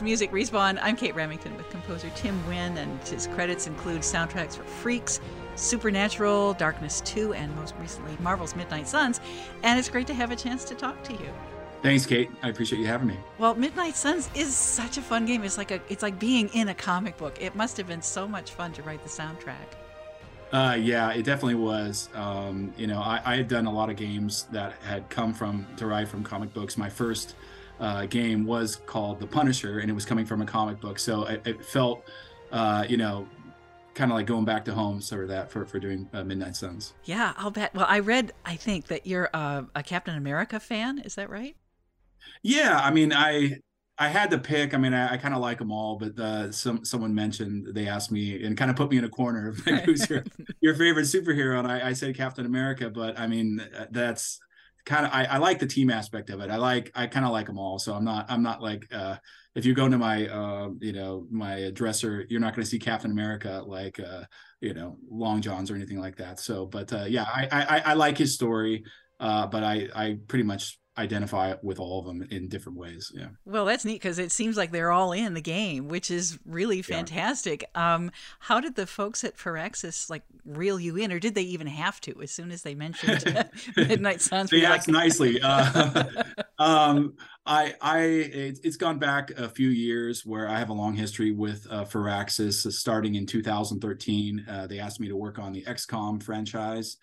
is Music Respawn. I'm Kate Remington with composer Tim Wynn, and his credits include soundtracks for Freaks, Supernatural, Darkness 2, and most recently Marvel's Midnight Suns. And it's great to have a chance to talk to you. Thanks, Kate. I appreciate you having me. Well, Midnight Suns is such a fun game. It's like a it's like being in a comic book. It must have been so much fun to write the soundtrack. Uh, yeah, it definitely was. Um, you know, I, I, had done a lot of games that had come from derived from comic books. My first uh, game was called The Punisher, and it was coming from a comic book, so it, it felt, uh, you know, kind of like going back to home, sort of that for for doing uh, Midnight Suns. Yeah, I'll bet. Well, I read, I think that you're a Captain America fan. Is that right? Yeah, I mean, I I had to pick. I mean, I, I kind of like them all, but uh, some someone mentioned they asked me and kind of put me in a corner of like, who's your your favorite superhero, and I, I said Captain America. But I mean, uh, that's kind of I, I like the team aspect of it. I like I kind of like them all. So I'm not I'm not like uh, if you go into my uh, you know my dresser, you're not going to see Captain America like uh, you know Long Johns or anything like that. So, but uh, yeah, I, I I like his story, uh, but I I pretty much identify with all of them in different ways. Yeah. Well, that's neat because it seems like they're all in the game, which is really fantastic. Yeah. Um, how did the folks at Firaxis like reel you in, or did they even have to? As soon as they mentioned Midnight Suns, they asked like... nicely. Uh, um, I, I, it, has gone back a few years where I have a long history with uh, Firaxis. Uh, starting in 2013, uh, they asked me to work on the XCOM franchise.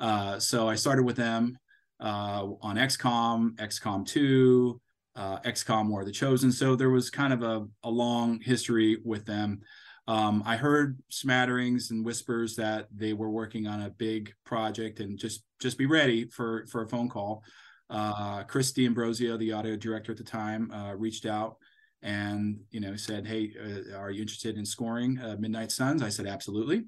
Uh, so I started with them uh, on XCOM, XCOM 2, uh, XCOM War of the Chosen. So there was kind of a, a long history with them. Um, I heard smatterings and whispers that they were working on a big project and just just be ready for for a phone call. Uh, Chris D'Ambrosio, the audio director at the time, uh, reached out and you know said, "Hey, uh, are you interested in scoring uh, Midnight Suns?" I said, "Absolutely."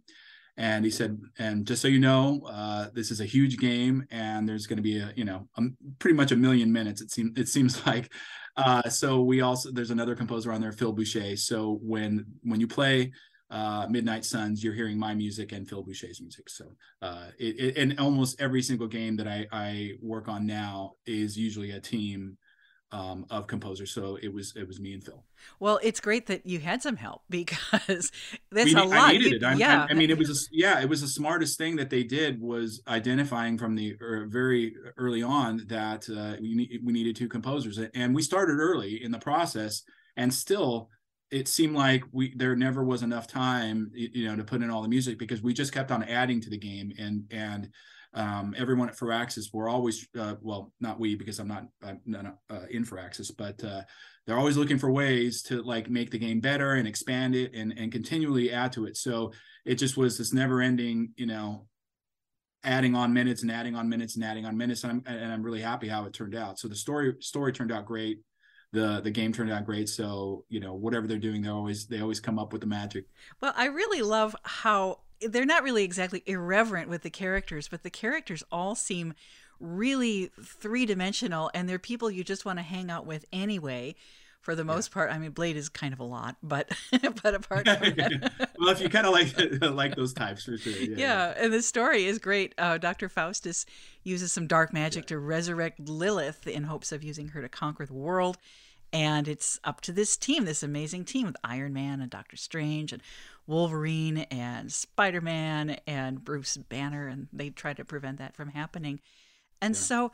And he said and just so you know uh, this is a huge game and there's going to be a you know a, pretty much a million minutes it seems it seems like. Uh, so we also there's another composer on there phil boucher. So when when you play uh, midnight suns you're hearing my music and phil boucher's music. So uh, it, it, and almost every single game that I, I work on now is usually a team um, of composers. So it was it was me and Phil. Well, it's great that you had some help because that's we, a lot. I needed it. I, yeah, I, I, mean, it was a, yeah, it was the smartest thing that they did was identifying from the er, very early on that uh, we we needed two composers, and we started early in the process, and still. It seemed like we there never was enough time, you know, to put in all the music because we just kept on adding to the game, and and um, everyone at Firaxis, we're always, uh, well, not we because I'm not, I'm not uh, in Firaxis, but uh, they're always looking for ways to like make the game better and expand it and and continually add to it. So it just was this never ending, you know, adding on minutes and adding on minutes and adding on minutes, and I'm and I'm really happy how it turned out. So the story story turned out great. The, the game turned out great so you know whatever they're doing they always they always come up with the magic well i really love how they're not really exactly irreverent with the characters, but the characters all seem really three dimensional and they're people you just want to hang out with anyway for the most yeah. part. I mean, Blade is kind of a lot, but but apart from that, well, if you kind of like like those types for sure, yeah. yeah and the story is great. Uh, Doctor Faustus uses some dark magic yeah. to resurrect Lilith in hopes of using her to conquer the world, and it's up to this team, this amazing team with Iron Man and Doctor Strange and Wolverine and Spider Man and Bruce Banner, and they try to prevent that from happening. And yeah. so,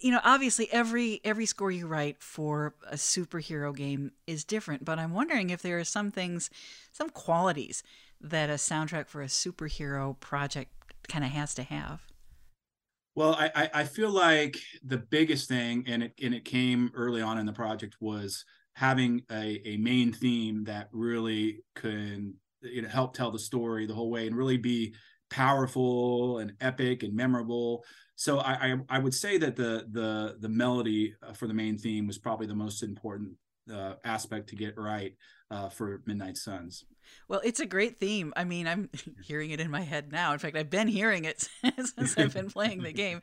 you know, obviously every every score you write for a superhero game is different, but I'm wondering if there are some things, some qualities that a soundtrack for a superhero project kind of has to have. Well, I, I feel like the biggest thing, and it and it came early on in the project, was having a, a main theme that really can you know help tell the story the whole way and really be powerful and epic and memorable. So I, I, I would say that the the the melody uh, for the main theme was probably the most important uh, aspect to get right uh, for Midnight Suns. Well, it's a great theme. I mean, I'm hearing it in my head now. In fact, I've been hearing it since I've been playing the game.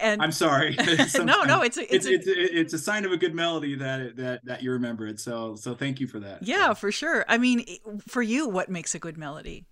And I'm sorry. no, no, it's a, it's, it's, a, it's, it's a sign of a good melody that that that you remember it. So so thank you for that. Yeah, for sure. I mean, for you, what makes a good melody?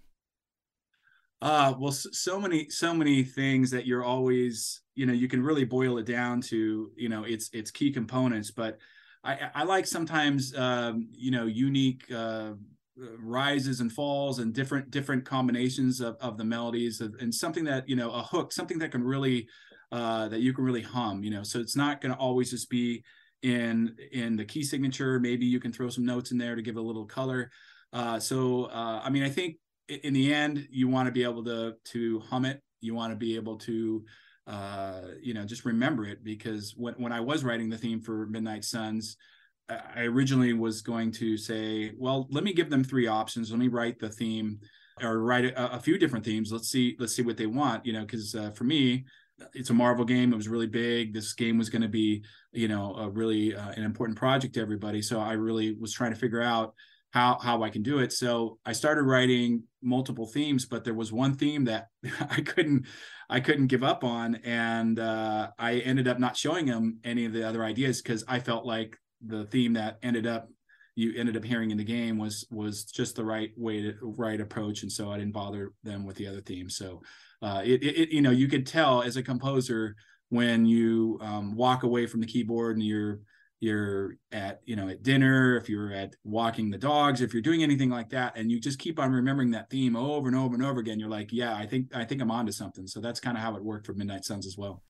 Uh, well, so many, so many things that you're always, you know, you can really boil it down to, you know, it's it's key components, but I, I like sometimes um, you know unique uh, rises and falls and different different combinations of, of the melodies of, and something that you know a hook something that can really uh, that you can really hum you know? So it's not going to always just be in in the key signature. Maybe you can throw some notes in there to give a little color. Uh, so uh, i mean i think in the end you want to be able to to hum it. You want to be able to uh, you know just remember it because when, when i was writing the theme for midnight suns I originally was going to say, well, let me give them three options. Let me write the theme or write a, a few different themes. Let's see, let's see what they want, you know, because uh, for me, it's a Marvel game. It was really big. This game was going to be, you know, a really uh, an important project to everybody. So I really was trying to figure out how how I can do it. So I started writing multiple themes, but there was one theme that I couldn't I couldn't give up on, and uh, I ended up not showing him any of the other ideas because I felt like the theme that ended up you ended up hearing in the game was was just the right way to right approach. And so i didn't bother them with the other themes so uh, it, it you know you could tell as a composer when you um, walk away from the keyboard and you're you're at you know at dinner if you're at walking the dogs if you're doing anything like that and you just keep on remembering that theme over and over and over again you're like yeah i think i think i'm onto something. So that's kind of how it worked for midnight suns as well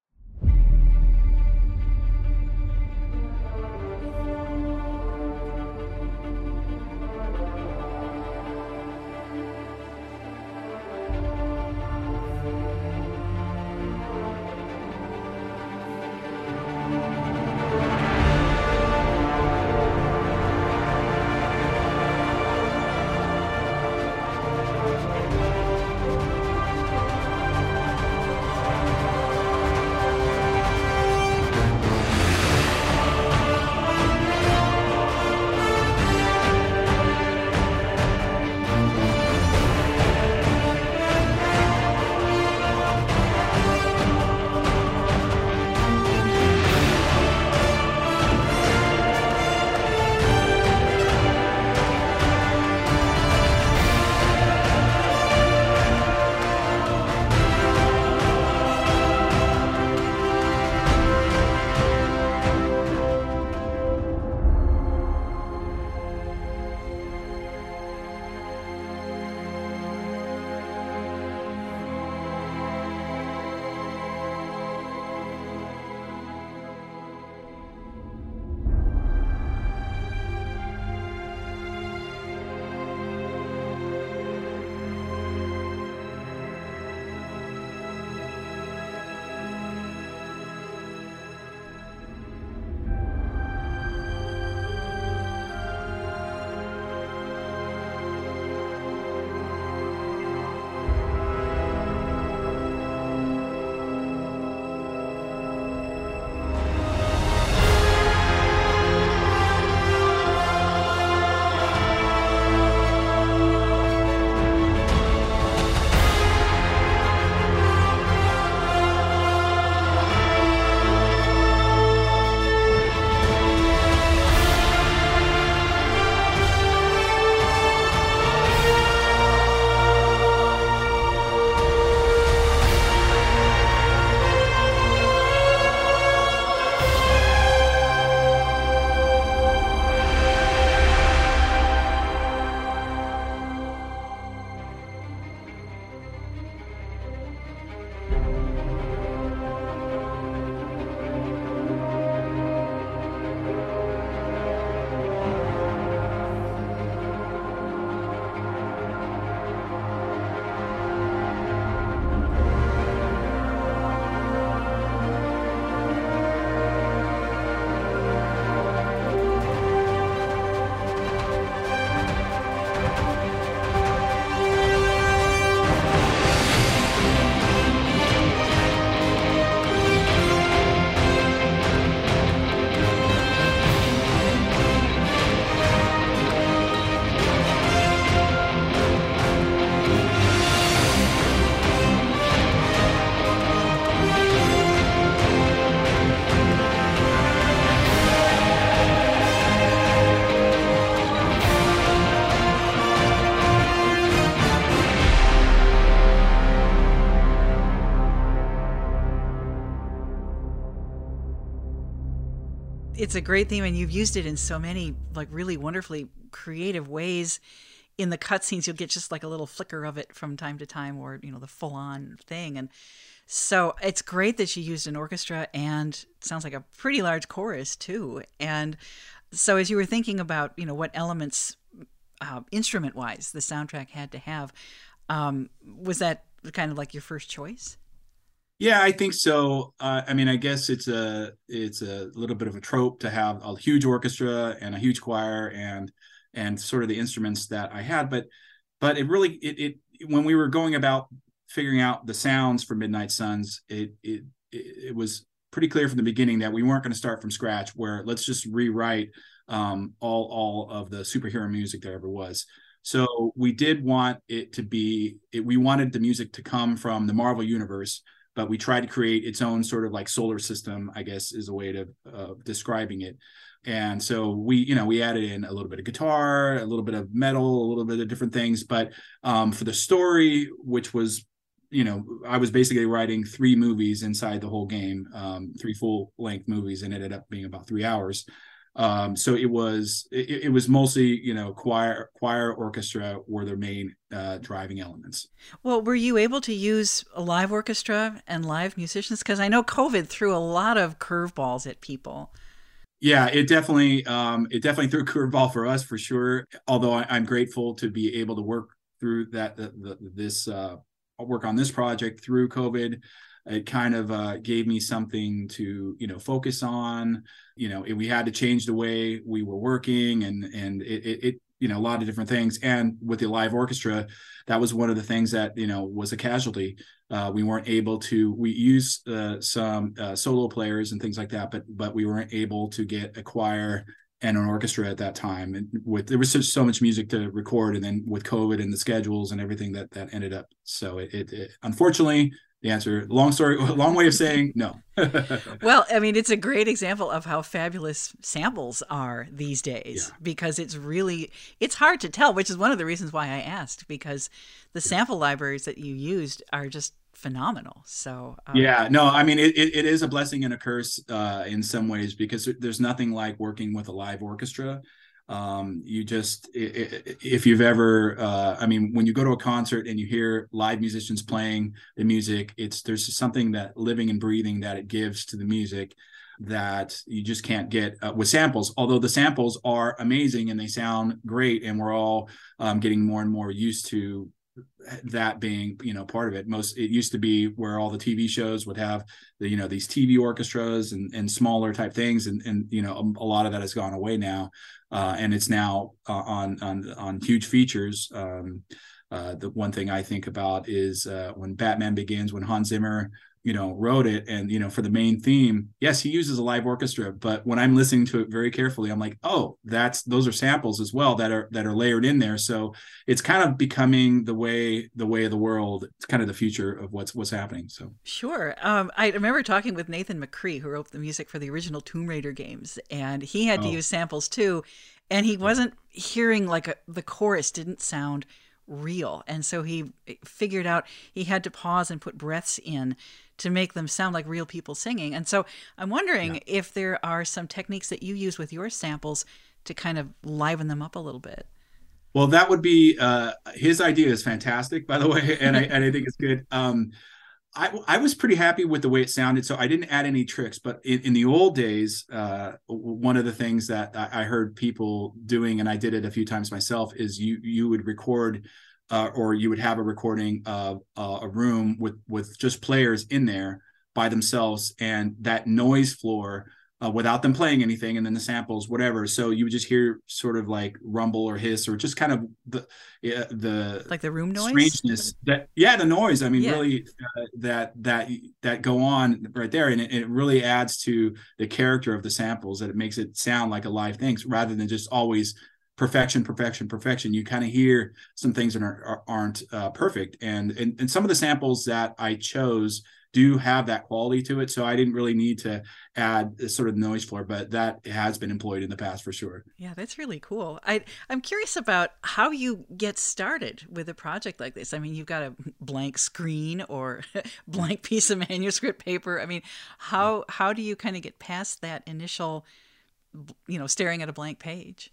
it's a great theme, and you've used it in so many like really wonderfully creative ways. In the cutscenes, you'll get just like a little flicker of it from time to time, or you know the full on thing, and so it's great that you used an orchestra and sounds like a pretty large chorus too. And so as you were thinking about you know what elements uh, instrument wise the soundtrack had to have, um, was that kind of like your first choice? Yeah, I think so. Uh, I mean, I guess it's a it's a little bit of a trope to have a huge orchestra and a huge choir and and sort of the instruments that I had, but but it really it, it when we were going about figuring out the sounds for Midnight Suns, it it it was pretty clear from the beginning that we weren't going to start from scratch. Where let's just rewrite um, all all of the superhero music there ever was. So we did want it to be. It, we wanted the music to come from the Marvel universe, but we tried to create its own sort of like solar system. I guess is a way to uh, describing it. And so we, you know, we added in a little bit of guitar, a little bit of metal, a little bit of different things. But um, for the story, which was you know, I was basically writing three movies inside the whole game, um, three full length movies, and it ended up being about three hours. Um, so it was it, it, was mostly you know choir choir orchestra were their main uh, driving elements. Well, were you able to use a live orchestra and live musicians? Because I know COVID threw a lot of curveballs at people. Yeah, it definitely um, it definitely threw a curveball for us for sure. Although I, am grateful to be able to work through that the, the, this uh, work on this project through COVID. It kind of uh, gave me something to you know focus on. You know, it, we had to change the way we were working, and and it, it, it you know a lot of different things. And with the live orchestra, that was one of the things that you know was a casualty. Uh, we weren't able to. We used uh, some uh, solo players and things like that, but but we weren't able to get a choir and an orchestra at that time. And with there was just so much music to record, and then with COVID and the schedules and everything that that ended up. So it, it, it unfortunately the answer long story long way of saying no well i mean it's a great example of how fabulous samples are these days yeah. because it's really it's hard to tell which is one of the reasons why i asked because the sample libraries that you used are just phenomenal. So um, yeah, no, I mean it, it, it is a blessing and a curse uh, in some ways because there's nothing like working with a live orchestra. Um, you just if you've ever, uh, I mean, when you go to a concert and you hear live musicians playing the music, it's there's something that living and breathing that it gives to the music that you just can't get uh, with samples. Although the samples are amazing and they sound great and we're all um, getting more and more used to that being you know part of it. Most it used to be where all the tv shows would have the you know these tv orchestras and, and smaller type things and and you know a, a lot of that has gone away now. Uh, and it's now uh, on on on huge features. Um, uh, the one thing i think about is uh, when batman begins when hans zimmer you know wrote it and you know for the main theme yes he uses a live orchestra but when i'm listening to it very carefully i'm like oh that's those are samples as well that are that are layered in there. So it's kind of becoming the way the way of the world. It's kind of the future of what's what's happening. So sure. Um, i remember talking with nathan mccree who wrote the music for the original tomb raider games and he had to oh. use samples too and he wasn't hearing like a, the chorus didn't sound real. And so he figured out he had to pause and put breaths in to make them sound like real people singing. And so I'm wondering yeah. if there are some techniques that you use with your samples to kind of liven them up a little bit. Well, that would be uh, his idea is fantastic, by the way, and I, and I think it's good. Um, I, I was pretty happy with the way it sounded, so I didn't add any tricks. But in, in the old days, uh, one of the things that I heard people doing, and I did it a few times myself, is you you would record uh, or you would have a recording of uh, a room with with just players in there by themselves and that noise floor uh, without them playing anything and then the samples whatever. So you would just hear sort of like rumble or hiss or just kind of the the like the room noise? strangeness that yeah the noise. I mean yeah. really uh, that that that go on right there and it, it, really adds to the character of the samples that it makes it sound like a live thing rather than just always perfection perfection perfection. You kind of hear some things that are, aren't uh, perfect. And, and and some of the samples that i chose do have that quality to it. So i didn't really need to add sort of noise floor but that has been employed in the past for sure. Yeah that's really cool. I i'm curious about how you get started with a project like this. I mean you've got a blank screen or blank piece of manuscript paper. I mean how how do you kind of get past that initial you know, staring at a blank page.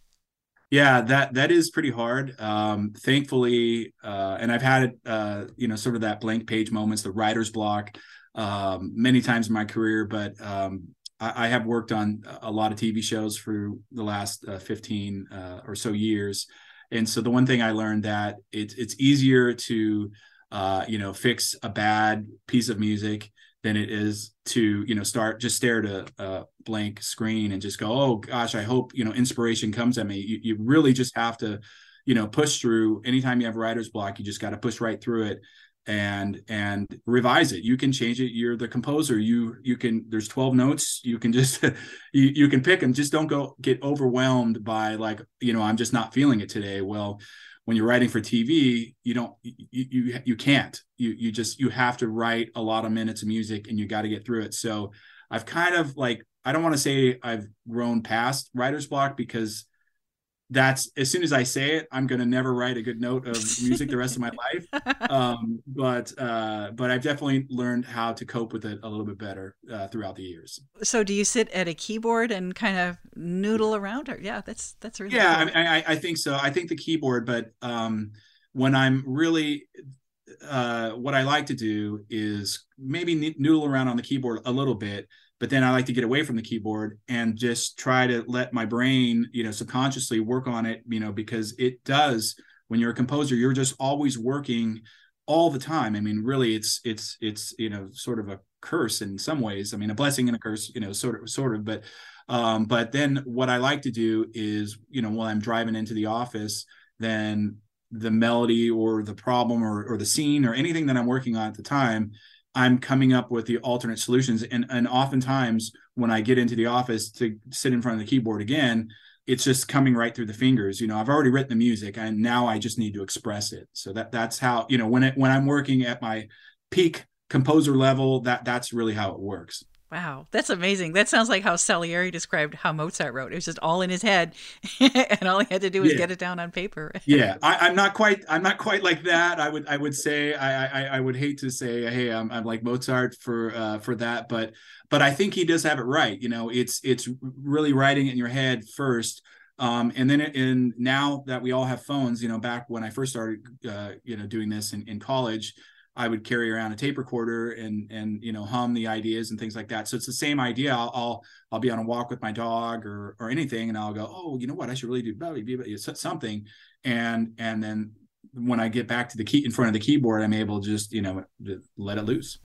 Yeah, that that is pretty hard. Um, thankfully, uh, and I've had uh, you know, sort of that blank page moments, the writer's block, um, many times in my career. But um, I, I, have worked on a lot of TV shows for the last uh, fifteen uh, or so years, and so the one thing I learned that it's it's easier to uh, you know fix a bad piece of music than it is to you know start just stare at a, a, blank screen and just go oh gosh i hope you know inspiration comes at me. You, you really just have to you know push through. Anytime you have writer's block you just got to push right through it and and revise it. You can change it. You're the composer. You you can there's 12 notes. You can just you, you can pick them just don't go get overwhelmed by like you know i'm just not feeling it today. Well when you're writing for TV, you don't you you, you can't. You you just you have to write a lot of minutes of music and you got to get through it. So I've kind of like I don't want to say I've grown past writer's block because that's as soon as I say it, I'm going to never write a good note of music the rest of my life. Um, but uh, but I've definitely learned how to cope with it a little bit better uh, throughout the years. So, do you sit at a keyboard and kind of noodle around? Or yeah, that's that's really yeah. Cool. I, I, I think so. I think the keyboard, but um, when I'm really uh, what I like to do is maybe noodle around on the keyboard a little bit but then I like to get away from the keyboard and just try to let my brain, you know, subconsciously work on it, you know, because it does when you're a composer, you're just always working all the time. I mean, really it's it's it's, you know, sort of a curse in some ways. I mean, a blessing and a curse, you know, sort of sort of, but um but then what I like to do is, you know, while I'm driving into the office, then the melody or the problem or, or the scene or anything that I'm working on at the time I'm coming up with the alternate solutions. And and oftentimes when I get into the office to sit in front of the keyboard again, it's just coming right through the fingers. You know, I've already written the music and now I just need to express it. So that that's how, you know, when it when I'm working at my peak composer level, that that's really how it works. Wow, that's amazing. That sounds like how Salieri described how Mozart wrote. It was just all in his head, and all he had to do was yeah. get it down on paper. yeah, I, am not quite. I'm not quite like that. I would. I would say. I. I, I would hate to say, hey, I'm, I'm like Mozart for uh, for that, but but I think he does have it right. You know, it's it's really writing it in your head first. Um, and then in now that we all have phones, you know, back when I first started, uh, you know, doing this in, in college, I would carry around a tape recorder and and you know hum the ideas and things like that. So it's the same idea. I'll I'll, I'll be on a walk with my dog or or anything, and I'll go, oh, you know what, I should really do something, and and then when I get back to the key in front of the keyboard, I'm able to just you know let it loose.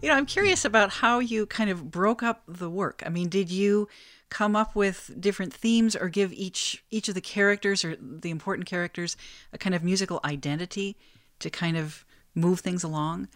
You know, I'm curious about how you kind of broke up the work. I mean, did you come up with different themes or give each each of the characters or the important characters a kind of musical identity to kind of move things along?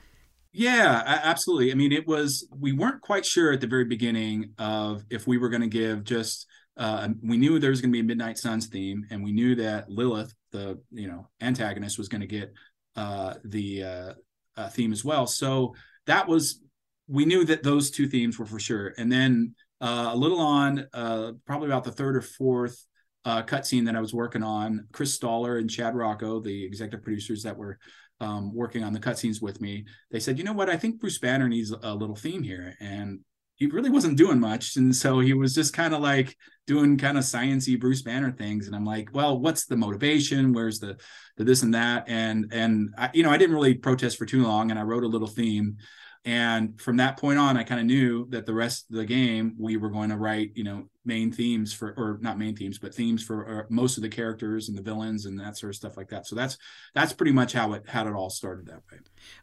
Yeah, absolutely. I mean, it was we weren't quite sure at the very beginning of if we were going to give just. Uh, we knew there was going to be a Midnight Suns theme, and we knew that Lilith, the you know antagonist, was going to get uh, the uh, uh, theme as well. So that was we knew that those two themes were for sure. And then uh, a little on, uh, probably about the third or fourth uh, cutscene that I was working on, Chris Stoller and Chad Rocco, the executive producers that were um, working on the cutscenes with me, they said, you know what, I think Bruce Banner needs a little theme here. And he really wasn't doing much. And so he was just kind of like doing kind of sciency Bruce Banner things. And I'm like, well, what's the motivation? Where's the, the this and that? And, and I, you know, I didn't really protest for too long and I wrote a little theme and from that point on i kind of knew that the rest of the game we were going to write you know main themes for or not main themes but themes for uh, most of the characters and the villains and that sort of stuff like that. So that's that's pretty much how it how it all started that way.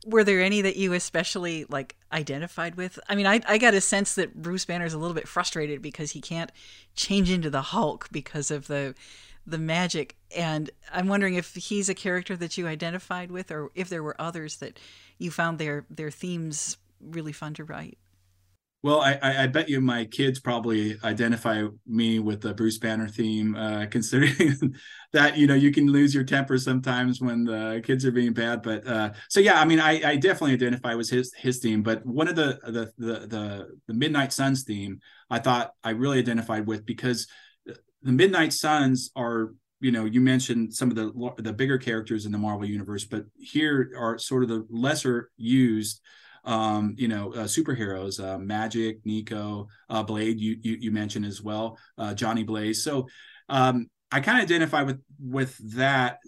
Were there any that you especially like identified with? I mean i, I got a sense that bruce banner is a little bit frustrated because he can't change into the hulk because of the the magic. And i'm wondering if he's a character that you identified with or if there were others that you found their their themes really fun to write. Well, I, I bet you my kids probably identify me with the Bruce Banner theme, uh, considering that you know you can lose your temper sometimes when the kids are being bad. But uh, so yeah, I mean, I, I definitely identify with his his theme. But one of the the the the, the Midnight Suns theme, I thought I really identified with because the Midnight Suns are you know you mentioned some of the the bigger characters in the marvel universe but here are sort of the lesser used um you know uh, superheroes uh, Magik nico uh, blade you, you you mentioned as well uh, johnny blaze so um i kind of identify with with that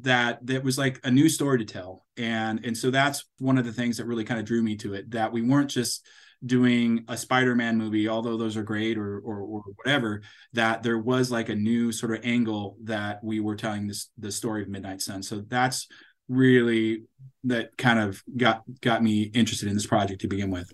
that that was like a new story to tell and and so that's one of the things that really kind of drew me to it that we weren't just doing a Spider-Man movie, although those are great or, or, or whatever, that there was like a new sort of angle that we were telling this the story of Midnight Sun. So that's really that kind of got got me interested in this project to begin with.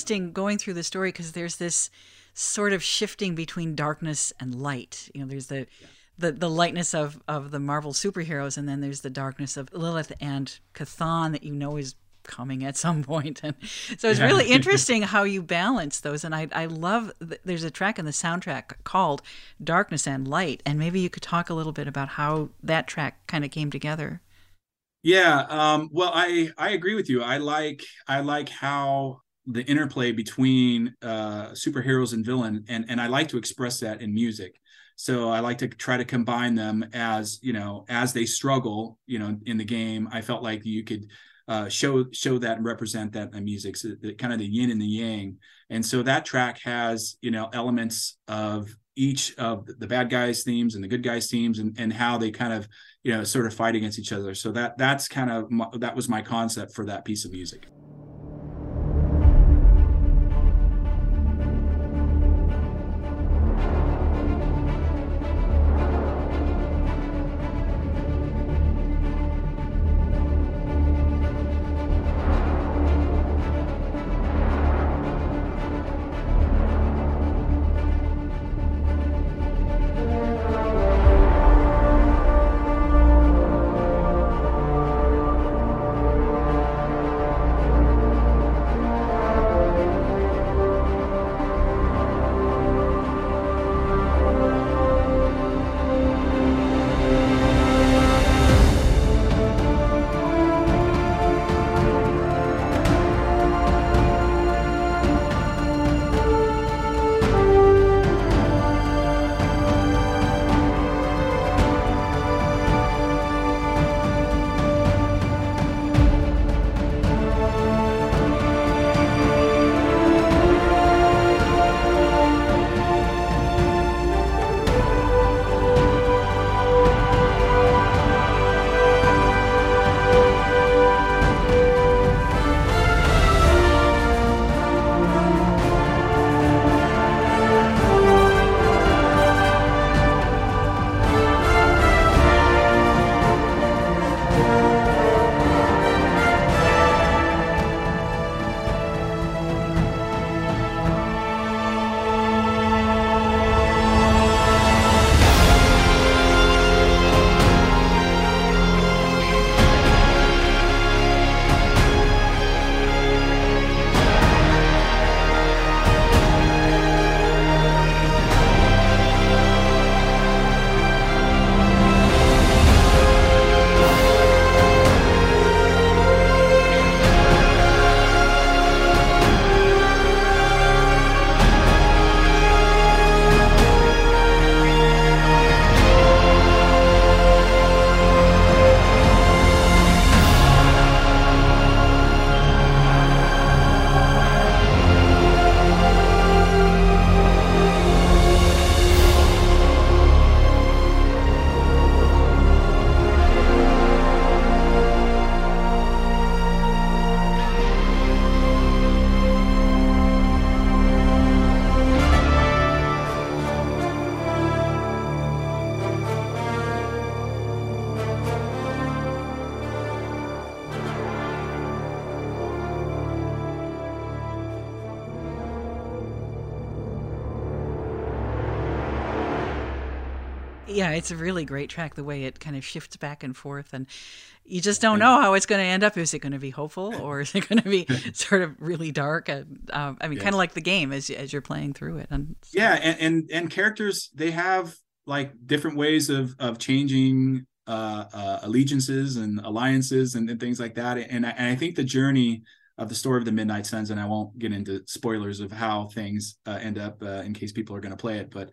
Interesting going through the story because there's this sort of shifting between darkness and light. You know, there's the yeah. the, the lightness of, of the Marvel superheroes, and then there's the darkness of Lilith and Chthon that you know is coming at some point. And so it's yeah. really interesting how you balance those. And I, I love, th- there's a track in the soundtrack called Darkness and Light. And maybe you could talk a little bit about how that track kind of came together. Yeah, um, well, I I agree with you. I like I like how the interplay between uh, superheroes and villain, and and I like to express that in music. So I like to try to combine them as you know as they struggle, you know, in the game. I felt like you could uh, show show that and represent that in music, so the, kind of the yin and the yang. And so that track has you know elements of each of the bad guys themes and the good guys themes and, and how they kind of you know sort of fight against each other so that that's kind of my, that was my concept for that piece of music yeah, it's a really great track. The way it kind of shifts back and forth, and you just don't know how it's going to end up. Is it going to be hopeful, or is it going to be sort of really dark? And um, I mean, yes. kind of like the game as as you're playing through it. And so. yeah, and, and and characters they have like different ways of of changing uh, uh, allegiances and alliances and, and, things like that. And I, and I think the journey of the story of the Midnight Suns, and I won't get into spoilers of how things uh, end up uh, in case people are going to play it, but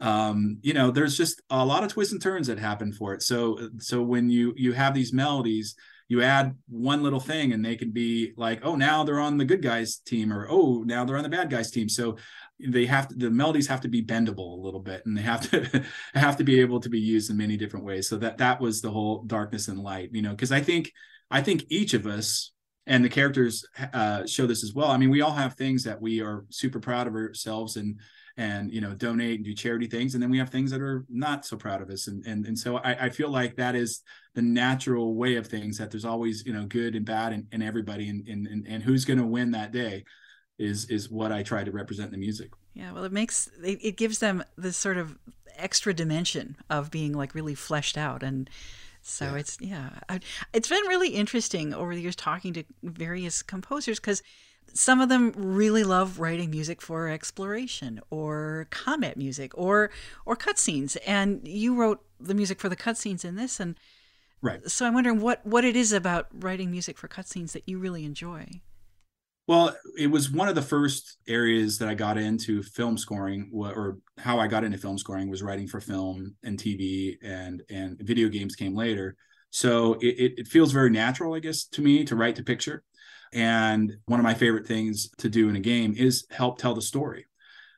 um, you know, there's just a lot of twists and turns that happen for it. So, so when you you have these melodies, you add one little thing, and they can be like, oh, now they're on the good guys team, or oh, now they're on the bad guys team. So they have to, the melodies have to be bendable a little bit, and they have to have to be able to be used in many different ways. So that that was the whole darkness and light, you know, because I think I think each of us and the characters uh, show this as well. I mean, we all have things that we are super proud of ourselves and and you know donate and do charity things. And then we have things that are not so proud of us. And and, and so I, I feel like that is the natural way of things that there's always you know good and bad in, in everybody. And, and and who's going to win that day is is what i try to represent in the music. Yeah well it makes it, it gives them this sort of extra dimension of being like really fleshed out. And so yeah. it's yeah it's been really interesting over the years talking to various composers because some of them really love writing music for exploration or combat music or or cutscenes. And you wrote the music for the cutscenes in this, and right. So I'm wondering what what it is about writing music for cutscenes that you really enjoy. Well, it was one of the first areas that I got into film scoring, or how I got into film scoring was writing for film and TV, and and video games came later. So it, it feels very natural, I guess, to me to write to picture. And one of my favorite things to do in a game is help tell the story.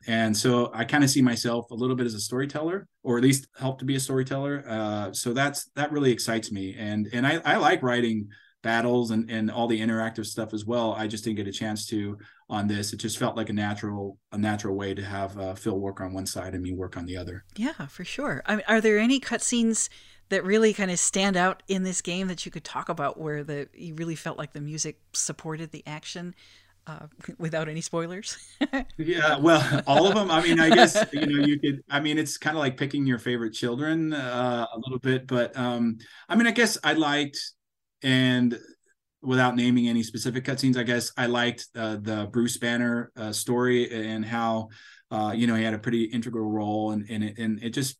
and so I kind of see myself a little bit as a storyteller, or at least help to be a storyteller. Uh, so that's that really excites me, and and I, I like writing battles and and all the interactive stuff as well. I just didn't get a chance to on this. It just felt like a natural a natural way to have uh, Phil work on one side and me work on the other. Yeah, for sure. I mean, are there any cutscenes that really kind of stand out in this game that you could talk about where the you really felt like the music supported the action? Uh, without any spoilers. yeah, well, all of them. I mean, I guess you know you could. I mean, it's kind of like picking your favorite children uh, a little bit, but um, I mean, I guess I liked and without naming any specific cutscenes, I guess I liked uh, the Bruce Banner uh, story and how uh, you know he had a pretty integral role, and and it, and it just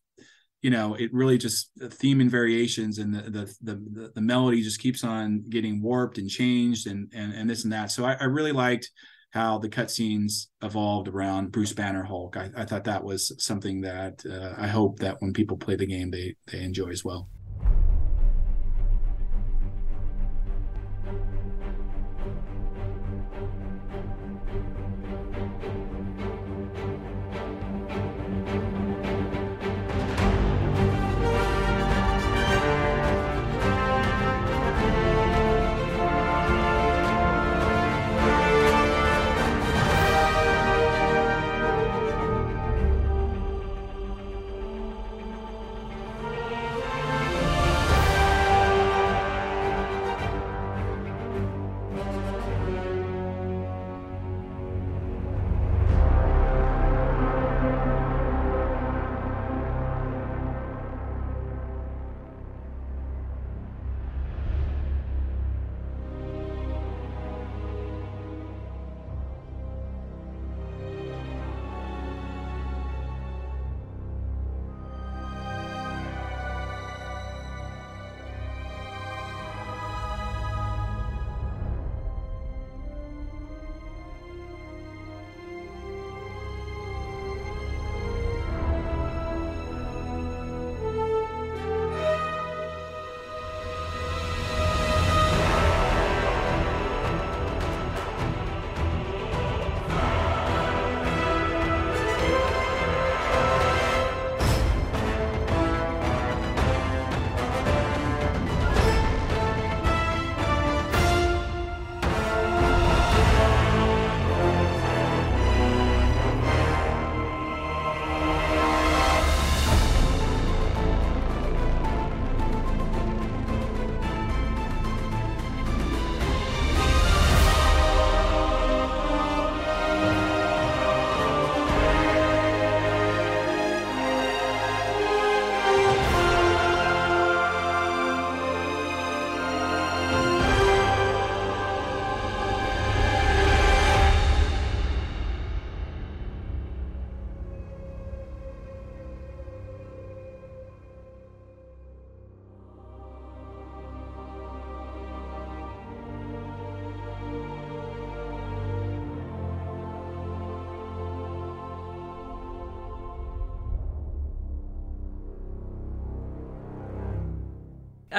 you know it really just the theme and variations and the the the, the melody just keeps on getting warped and changed and and, and this and that. So I, I really liked how the cutscenes evolved around Bruce Banner Hulk. I, I thought that was something that uh, I hope that when people play the game they they enjoy as well.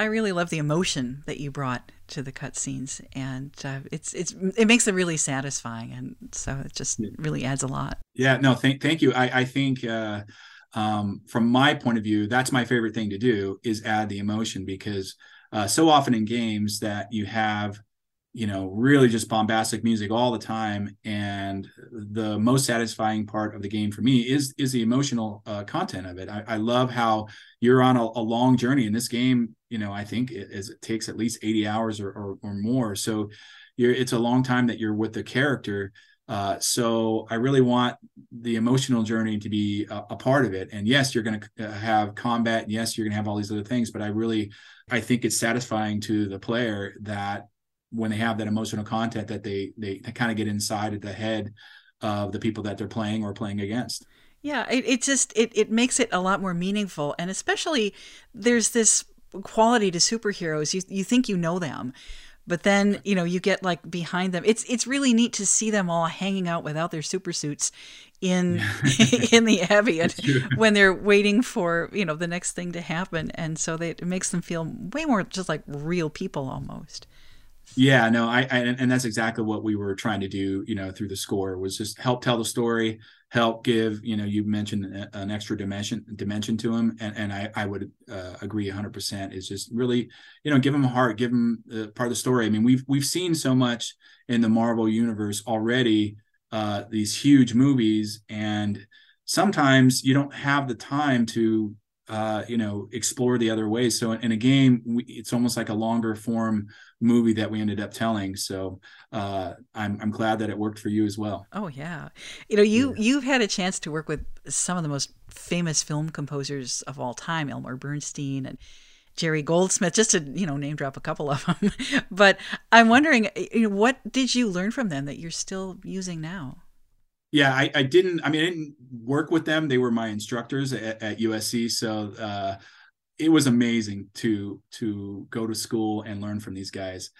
I really love the emotion that you brought to the cutscenes, and uh, it's it's it makes it really satisfying, and so it just really adds a lot. Yeah, no, thank thank you. I I think uh, um, from my point of view, that's my favorite thing to do is add the emotion because uh, so often in games that you have you know really just bombastic music all the time and the most satisfying part of the game for me is is the emotional uh, content of it I, I, love how you're on a, a, long journey in this game you know i think it, is, it takes at least 80 hours or, or, or more so you're it's a long time that you're with the character uh, so I really want the emotional journey to be a, a part of it. And yes, you're going to uh, have combat. And yes, you're going to have all these other things. But I really, I think it's satisfying to the player that when they have that emotional content that they they, they kind of get inside at the head of the people that they're playing or playing against. Yeah, it, it just it, it makes it a lot more meaningful, and especially there's this quality to superheroes. You you think you know them, but then you know you get like behind them. It's it's really neat to see them all hanging out without their super suits in in the abbey and when they're waiting for you know the next thing to happen, and so they, it makes them feel way more just like real people almost. Yeah, no, I, I and that's exactly what we were trying to do, you know, through the score was just help tell the story, help give, you know, you mentioned an extra dimension dimension to him, and and I I would uh, agree 100. percent Is just really, you know, give him a heart, give him uh, part of the story. I mean, we've we've seen so much in the Marvel universe already, uh, these huge movies, and sometimes you don't have the time to uh, you know explore the other ways. So in a game we, it's almost like a longer form movie that we ended up telling. So uh, I'm, I'm glad that it worked for you as well. Oh yeah. You know you yeah. you've had a chance to work with some of the most famous film composers of all time elmer bernstein and jerry goldsmith just to you know name drop a couple of them. But i'm wondering you know, what did you learn from them that you're still using now yeah, I, I didn't. I mean, I didn't work with them. They were my instructors at, at USC, so uh, it was amazing to to go to school and learn from these guys.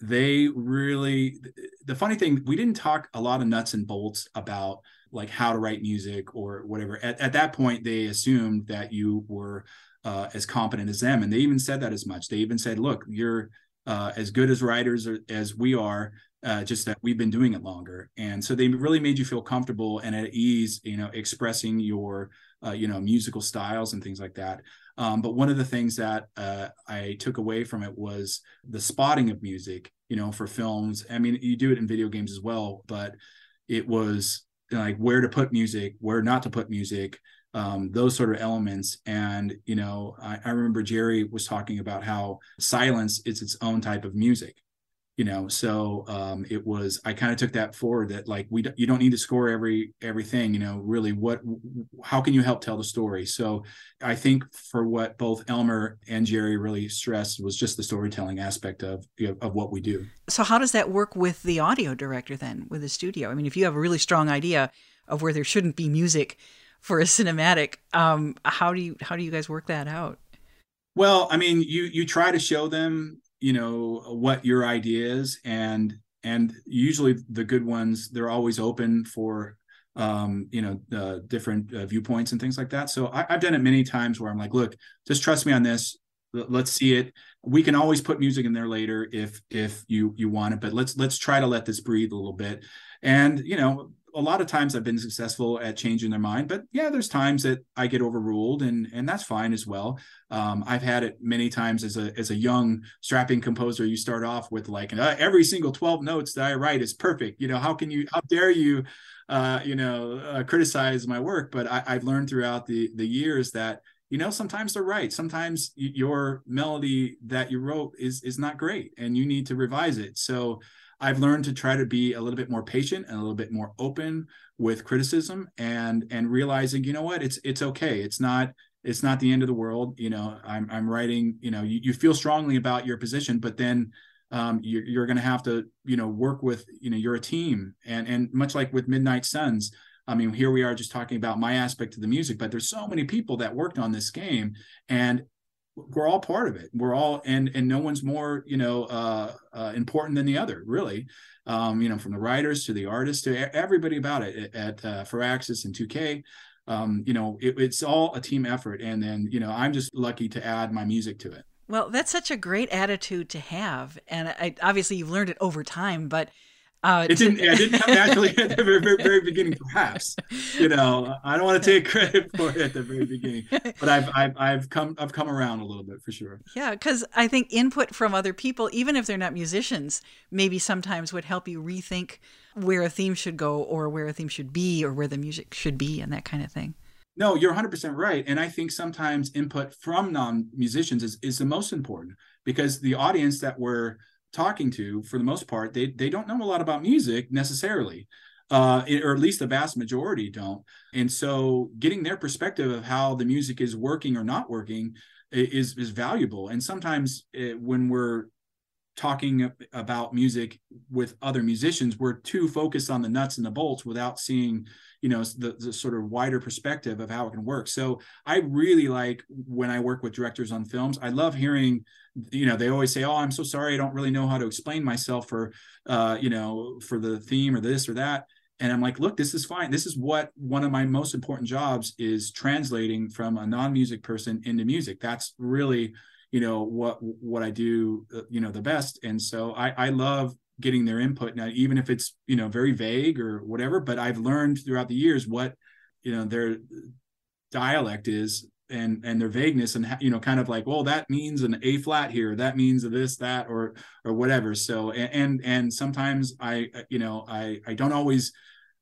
They really. The funny thing, we didn't talk a lot of nuts and bolts about like how to write music or whatever. At, at that point, they assumed that you were uh, as competent as them, and they even said that as much. They even said, "Look, you're uh, as good as writers as we are uh, just that we've been doing it longer. And so they really made you feel comfortable and at ease you know expressing your uh, you know musical styles and things like that. Um, but one of the things that uh, i took away from it was the spotting of music you know for films. I mean you do it in video games as well but it was like where to put music where not to put music um, those sort of elements. And, you know, I, I, remember Jerry was talking about how silence is its own type of music you know so um it was i kind of took that forward that like we you don't need to score every everything you know really what how can you help tell the story? So i think for what both elmer and jerry really stressed was just the storytelling aspect of of what we do. So how does that work with the audio director then with the studio? I mean if you have a really strong idea of where there shouldn't be music for a cinematic um how do you how do you guys work that out? Well i mean you you try to show them you know what your idea is and and usually the good ones they're always open for um you know uh, different uh, viewpoints and things like that. So I, have done it many times where i'm like look just trust me on this. Let's see it. We can always put music in there later if if you you want it but let's let's try to let this breathe a little bit. And you know a lot of times I've been successful at changing their mind, but yeah, there's times that I get overruled, and and that's fine as well. Um, I've had it many times as a as a young strapping composer. You start off with like uh, every single twelve notes that I write is perfect. You know, how can you? How dare you? Uh, you know, uh, criticize my work? But I, I've learned throughout the the years that you know sometimes they're right sometimes your melody that you wrote is is not great and you need to revise it so I've learned to try to be a little bit more patient and a little bit more open with criticism and and realizing, you know what, it's it's okay. It's not it's not the end of the world. You know, I'm I'm writing, you know, you, you feel strongly about your position, but then um, you're, you're going to have to, you know, work with, you know, you're a team and, and much like with Midnight Suns, I mean, here we are just talking about my aspect of the music, but there's so many people that worked on this game and we're all part of it. We're all and and no one's more you know uh, uh, important than the other really. Um, you know from the writers to the artists to everybody about it at uh, Firaxis and 2k um, you know it, it's all a team effort and then you know i'm just lucky to add my music to it. Well that's such a great attitude to have and I, obviously you've learned it over time but uh, it didn't. it didn't come naturally at the very, very, very, beginning. Perhaps, you know, I don't want to take credit for it at the very beginning, but I've, I've, I've come, I've come around a little bit for sure. Yeah, because I think input from other people, even if they're not musicians, maybe sometimes would help you rethink where a theme should go, or where a theme should be, or where the music should be, and that kind of thing. No, you're 100% right, and I think sometimes input from non-musicians is is the most important because the audience that we're talking to, for the most part, they they don't know a lot about music necessarily, uh, or at least the vast majority don't. And so, getting their perspective of how the music is working or not working is is valuable. And sometimes it, when we're talking about music with other musicians, we're too focused on the nuts and the bolts without seeing you know the, the sort of wider perspective of how it can work. So i really like when i work with directors on films i love hearing you know they always say oh i'm so sorry i don't really know how to explain myself for uh you know for the theme or this or that. And i'm like look this is fine. This is what one of my most important jobs is translating from a non-music person into music. That's really you know what what I do uh, you know the best. And so I I love getting their input. Now even if it's you know very vague or whatever but I've learned throughout the years what you know their dialect is and and their vagueness and you know kind of like well that means an a flat here that means this that or or whatever. So and and sometimes i you know i i don't always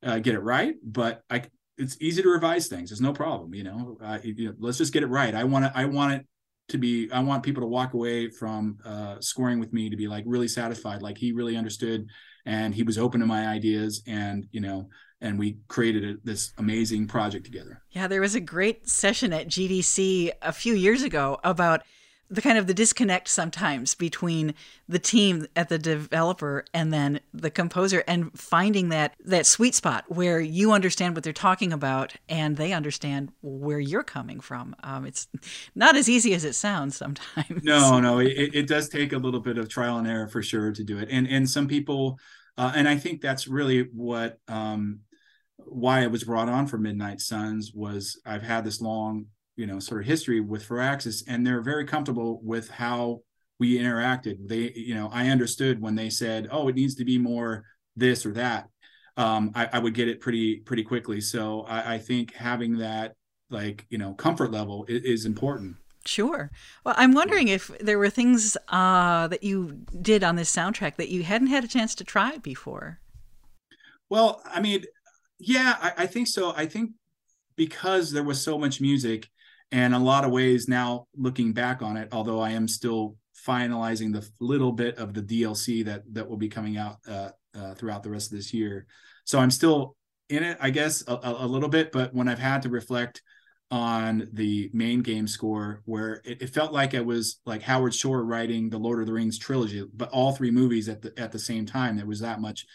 uh, get it right but i it's easy to revise things. There's no problem you know, uh, you know let's just get it right. I want to i want it to be i want people to walk away from uh, scoring with me to be like really satisfied like he really understood and he was open to my ideas and you know and we created a, this amazing project together. Yeah, there was a great session at GDC a few years ago about the kind of the disconnect sometimes between the team at the developer and then the composer and finding that that sweet spot where you understand what they're talking about and they understand where you're coming from. Um, it's not as easy as it sounds sometimes. No no it, it does take a little bit of trial and error for sure to do it. And and some people uh, and i think that's really what um, why I was brought on for Midnight Suns was I've had this long, you know, sort of history with Firaxis, and they're very comfortable with how we interacted. They, you know, I understood when they said, "Oh, it needs to be more this or that." Um, I, I would get it pretty pretty quickly. So I, I think having that like you know comfort level is, is important. Sure. Well, I'm wondering if there were things uh, that you did on this soundtrack that you hadn't had a chance to try before. Well, I mean, yeah, I, I think so. I think because there was so much music, and a lot of ways now looking back on it, although I am still finalizing the little bit of the DLC that that will be coming out uh, uh, throughout the rest of this year. So I'm still in it, I guess, a, a, little bit. But when I've had to reflect on the main game score, where it, it, felt like it was like Howard Shore writing the Lord of the Rings trilogy, but all three movies at the at the same time. There was that much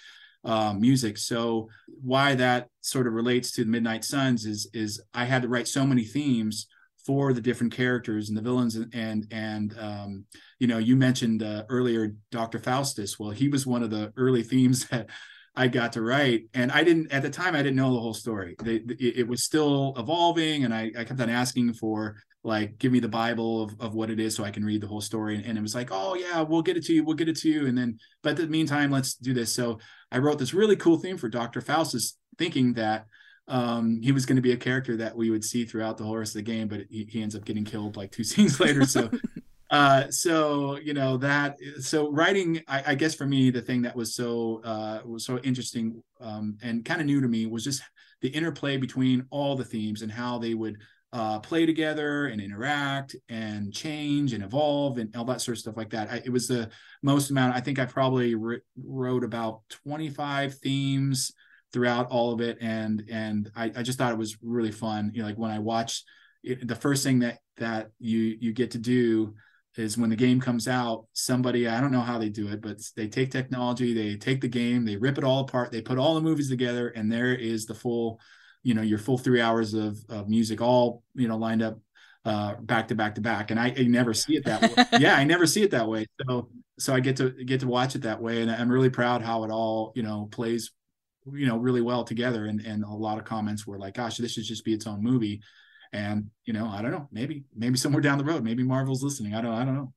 uh, music. So why that sort of relates to the Midnight Suns is is I had to write so many themes for the different characters and the villains and and, and um, you know you mentioned uh, earlier Dr. Faustus. Well, he was one of the early themes that I got to write, and I didn't at the time I didn't know the whole story. They, it, was still evolving, and I, I kept on asking for like give me the bible of, of what it is so i can read the whole story and, and, it was like oh yeah we'll get it to you we'll get it to you and then but in the meantime let's do this so i wrote this really cool theme for dr faustus thinking that um, he was going to be a character that we would see throughout the whole rest of the game but he, he ends up getting killed like two scenes later so uh so you know that so writing I, I, guess for me the thing that was so uh was so interesting um and kind of new to me was just the interplay between all the themes and how they would uh, play together and interact and change and evolve and all that sort of stuff like that. I, it was the most amount. I think I probably re- wrote about 25 themes throughout all of it, and and I, I just thought it was really fun. You know, like when I watched it, the first thing that that you you get to do is when the game comes out somebody i don't know how they do it but they take technology they take the game they rip it all apart they put all the movies together and there is the full you know your full three hours of, of music all you know lined up uh, back to back to back. And I, I never see it that way. Yeah i never see it that way. So so i get to get to watch it that way. And i'm really proud how it all you know plays you know really well together and and a lot of comments were like gosh this should just be its own movie. And you know i don't know maybe maybe somewhere down the road maybe marvel's listening i don't i don't know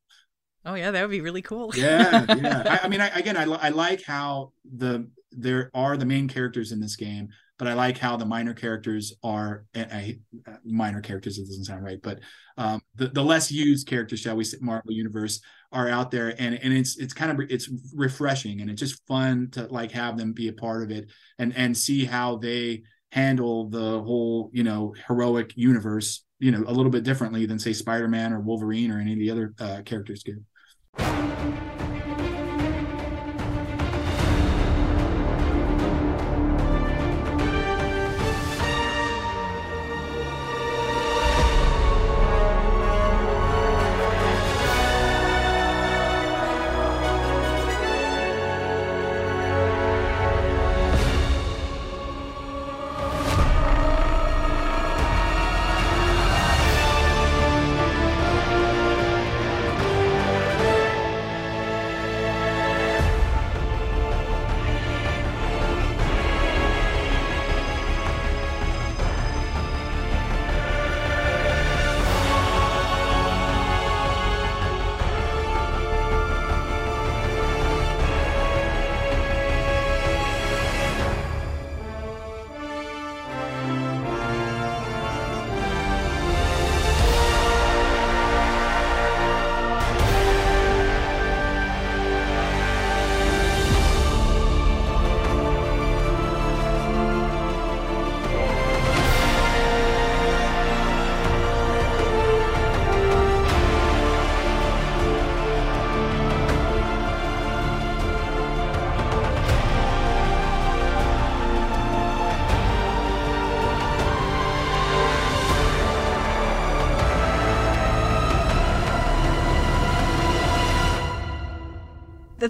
oh yeah that would be really cool yeah yeah I, I mean I, again I, I like how the there are the main characters in this game but I like how the minor characters are I, uh, minor characters. It doesn't sound right, but um, the the less used characters, shall we say, Marvel Universe are out there, and and it's it's kind of it's refreshing and it's just fun to like have them be a part of it and and see how they handle the whole you know heroic universe you know a little bit differently than say Spider-Man or Wolverine or any of the other uh, characters do.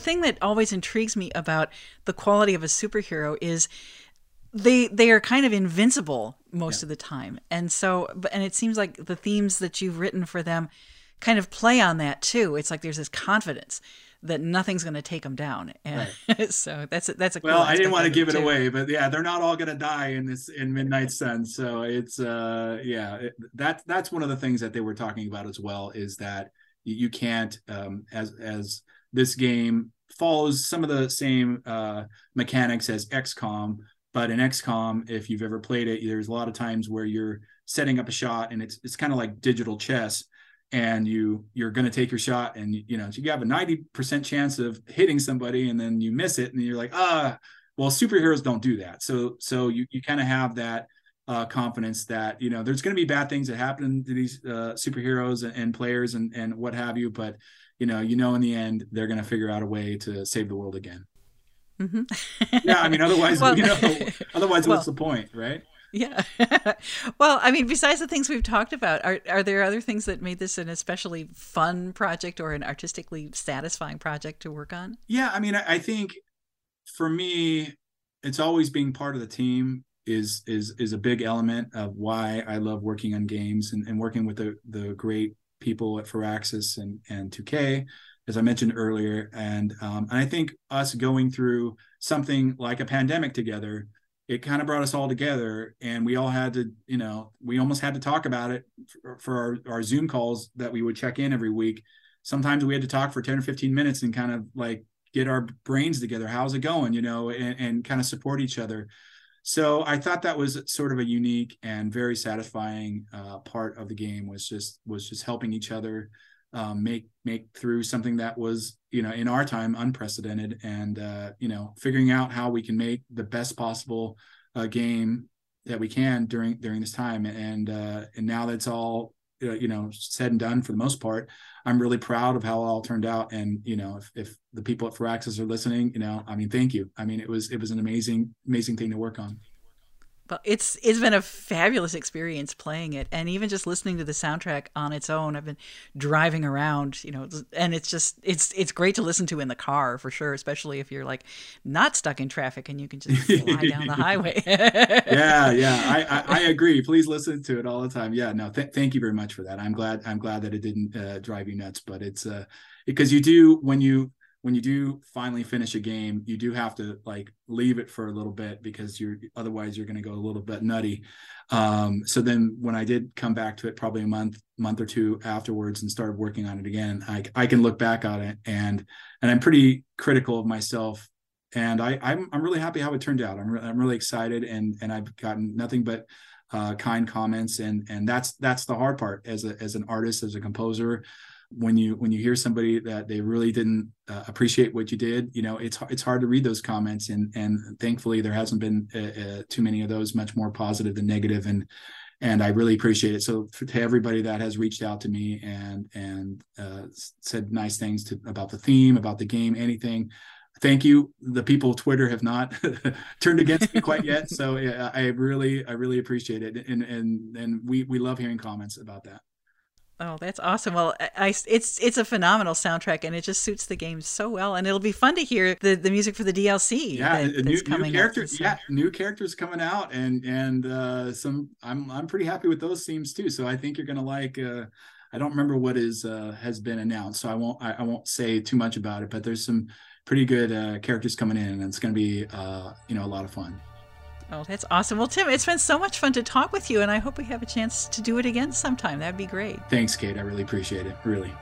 Thing that always intrigues me about the quality of a superhero is they they are kind of invincible most yeah. of the time and so and it seems like the themes that you've written for them kind of play on that too it's like there's this confidence that nothing's going to take them down and right. so that's a, that's a well cool i didn't want to give it too. away but yeah they're not all going to die in this in midnight sun so it's uh yeah it, that that's one of the things that they were talking about as well is that you can't um as as this game follows some of the same uh mechanics as xcom but in XCOM, if you've ever played it, there's a lot of times where you're setting up a shot and it's it's kind of like digital chess and you you're going to take your shot and you know you have a 90% chance of hitting somebody and then you miss it and you're like ah well superheroes don't do that. So so you you kind of have that uh, confidence that you know there's going to be bad things that happen to these uh, superheroes and, and, players and and what have you but you know you know in the end they're going to figure out a way to save the world again Mm-hmm. yeah, I mean, otherwise, well, you know, otherwise, well, what's the point, right? Yeah. well, I mean, besides the things we've talked about, are are there other things that made this an especially fun project or an artistically satisfying project to work on? Yeah, I mean, I, I think for me, it's always being part of the team is is is a big element of why I love working on games and, and working with the the great people at Firaxis and and 2K as I mentioned earlier. And um, and I think us going through something like a pandemic together, it kind of brought us all together, and we all had to, you know, we almost had to talk about it for, for our, our Zoom calls that we would check in every week. Sometimes we had to talk for 10 or 15 minutes and kind of like get our brains together. How's it going? You know, and, and kind of support each other. So I thought that was sort of a unique and very satisfying uh, part of the game was just was just helping each other um, make make through something that was you know in our time unprecedented and uh, you know figuring out how we can make the best possible uh, game that we can during during this time. And uh, and now that's all uh, you know said and done for the most part i'm really proud of how it all turned out. And you know if, if the people at Firaxis are listening you know i mean thank you. I mean it was it was an amazing amazing thing to work on but it's it's been a fabulous experience playing it, and even just listening to the soundtrack on its own. I've been driving around, you know, and it's just it's it's great to listen to in the car for sure, especially if you're like not stuck in traffic and you can just fly down the highway. yeah, yeah, I, I, I agree. Please listen to it all the time. Yeah, no, th- thank you very much for that. I'm glad I'm glad that it didn't uh, drive you nuts, but it's uh because you do when you when you do finally finish a game, you do have to like leave it for a little bit because you're otherwise you're going to go a little bit nutty. Um, so then when I did come back to it, probably a month, month or two afterwards, and started working on it again, I, I can look back on it and and I'm pretty critical of myself. And I I'm I'm really happy how it turned out. I'm re- I'm really excited and and I've gotten nothing but uh, kind comments and and that's that's the hard part as a as an artist as a composer when you when you hear somebody that they really didn't uh, appreciate what you did you know it's it's hard to read those comments and and thankfully there hasn't been uh, uh, too many of those much more positive than negative and and I really appreciate it. So for, to everybody that has reached out to me and and uh, said nice things to, about the theme, about the game, anything, thank you. The people of Twitter have not turned against me quite yet, so yeah, I really I really appreciate it, and and and we we love hearing comments about that. Oh, that's awesome! Well, I, it's it's a phenomenal soundtrack, and it just suits the game so well. And it'll be fun to hear the, the music for the DLC. Yeah, that, new, new characters. Yeah, new characters coming out, and and uh, some. I'm I'm pretty happy with those themes too. So I think you're gonna like. Uh, I don't remember what is uh, has been announced, so I won't I, I, won't say too much about it. But there's some pretty good uh, characters coming in, and it's gonna be uh, you know a lot of fun. Oh, that's awesome. Well, Tim, it's been so much fun to talk with you, and I hope we have a chance to do it again sometime. That'd be great. Thanks, Kate. I really appreciate it. Really.